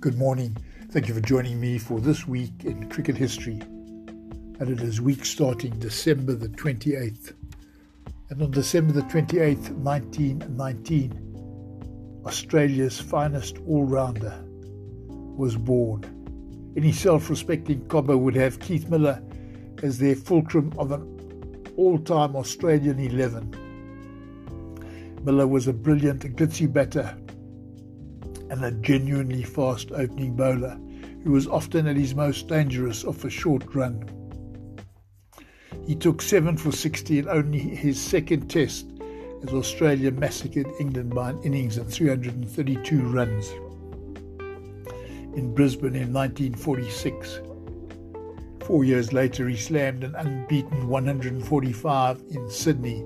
Good morning. Thank you for joining me for this week in cricket history. And it is week starting December the 28th. And on December the 28th, 1919, Australia's finest all rounder was born. Any self respecting cobber would have Keith Miller as their fulcrum of an all time Australian 11. Miller was a brilliant, glitzy batter and a genuinely fast opening bowler who was often at his most dangerous off a short run. He took 7 for 60 in only his second test as Australia massacred England by an innings of 332 runs. In Brisbane in 1946, four years later, he slammed an unbeaten 145 in Sydney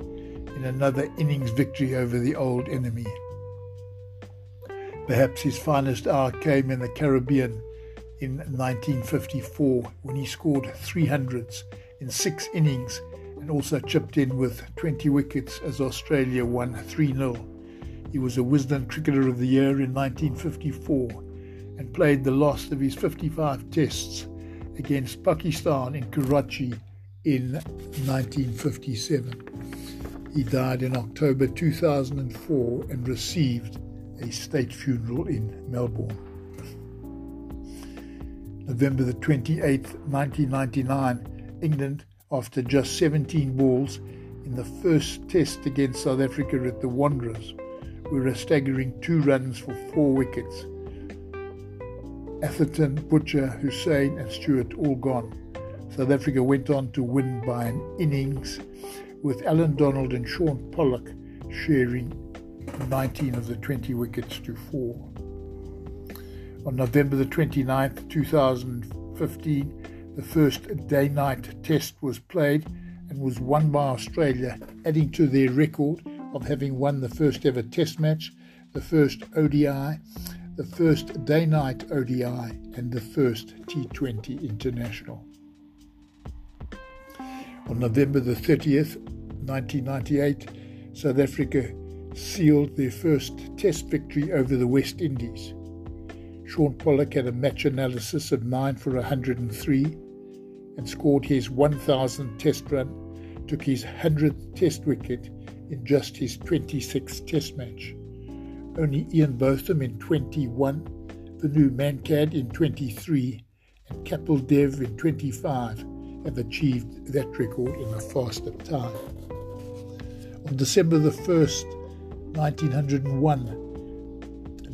in another innings victory over the old enemy. Perhaps his finest hour came in the Caribbean in 1954 when he scored 300s in six innings and also chipped in with 20 wickets as Australia won 3 0. He was a Wisden Cricketer of the Year in 1954 and played the last of his 55 tests against Pakistan in Karachi in 1957. He died in October 2004 and received a state funeral in Melbourne. November the 28th, 1999, England, after just 17 balls in the first test against South Africa at the Wanderers, were a staggering two runs for four wickets. Atherton, Butcher, Hussain, and Stewart all gone. South Africa went on to win by an innings, with Allan Donald and Shaun Pollock sharing 19 of the 20 wickets to 4. On November the 29th, 2015, the first day night test was played and was won by Australia, adding to their record of having won the first ever test match, the first ODI, the first day night ODI, and the first T20 international. On November the 30th, 1998, South Africa sealed their first Test victory over the West Indies. Shaun Pollock had a match analysis of 9 for 103 and scored his 1000th Test run, took his 100th Test wicket in just his 26th Test match. Only Ian Botham in 21, Vinoo Mankad in 23, and Kapil Dev in 25 have achieved that record in a faster time. On December the 1st, 1901.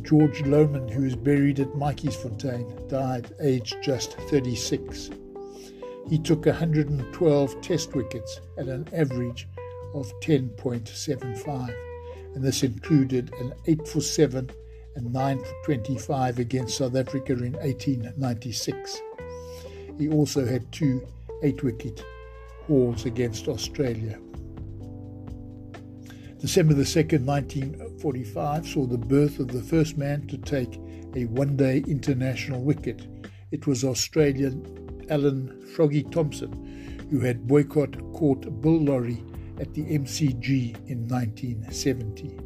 George Lohmann, who is buried at Matjiesfontein, died aged just 36. He took 112 test wickets at an average of 10.75, and this included an 8 for 7 and 9 for 25 against South Africa in 1896. He also had two 8 wicket hauls against Australia. December the 2nd, 1945, saw the birth of the first man to take a one day international wicket. It was Australian Alan Froggy Thomson, who had Boycott caught Bill Lawry at the MCG in 1970.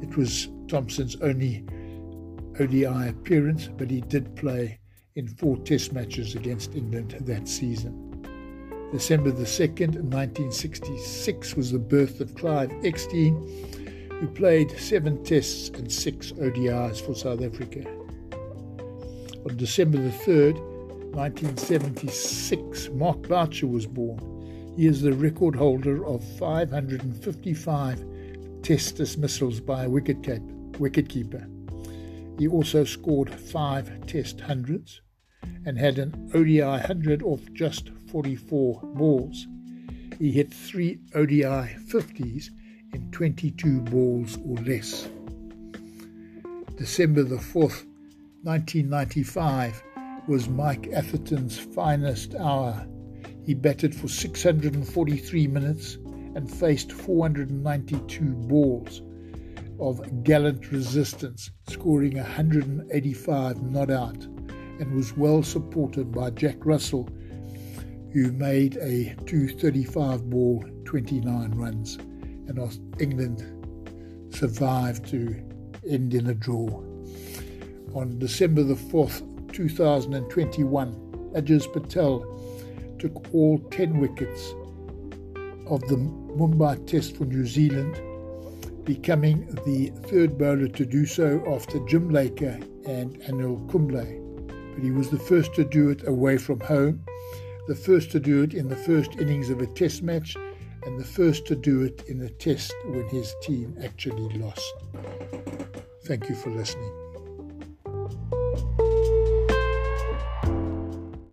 It was Thomson's only ODI appearance, but he did play in four test matches against England that season. December the 2nd, 1966, was the birth of Clive Eksteen, who played seven tests and six ODIs for South Africa. On December the 3rd, 1976, Mark Boucher was born. He is the record holder of 555 test dismissals by a wicketkeeper. He also scored five test hundreds and had an ODI hundred off just 44 balls. He hit three ODI 50s in 22 balls or less. December the 4th, 1995, was Mike Atherton's finest hour. He batted for 643 minutes and faced 492 balls of gallant resistance, scoring 185 not out, and was well supported by Jack Russell who made a 235 ball 29 runs, and England survived to end in a draw. On December the 4th, 2021, Ajaz Patel took all 10 wickets of the Mumbai Test for New Zealand, becoming the third bowler to do so after Jim Laker and Anil Kumble. But he was the first to do it away from home, the first to do it in the first innings of a Test match, and the first to do it in a Test when his team actually lost. Thank you for listening.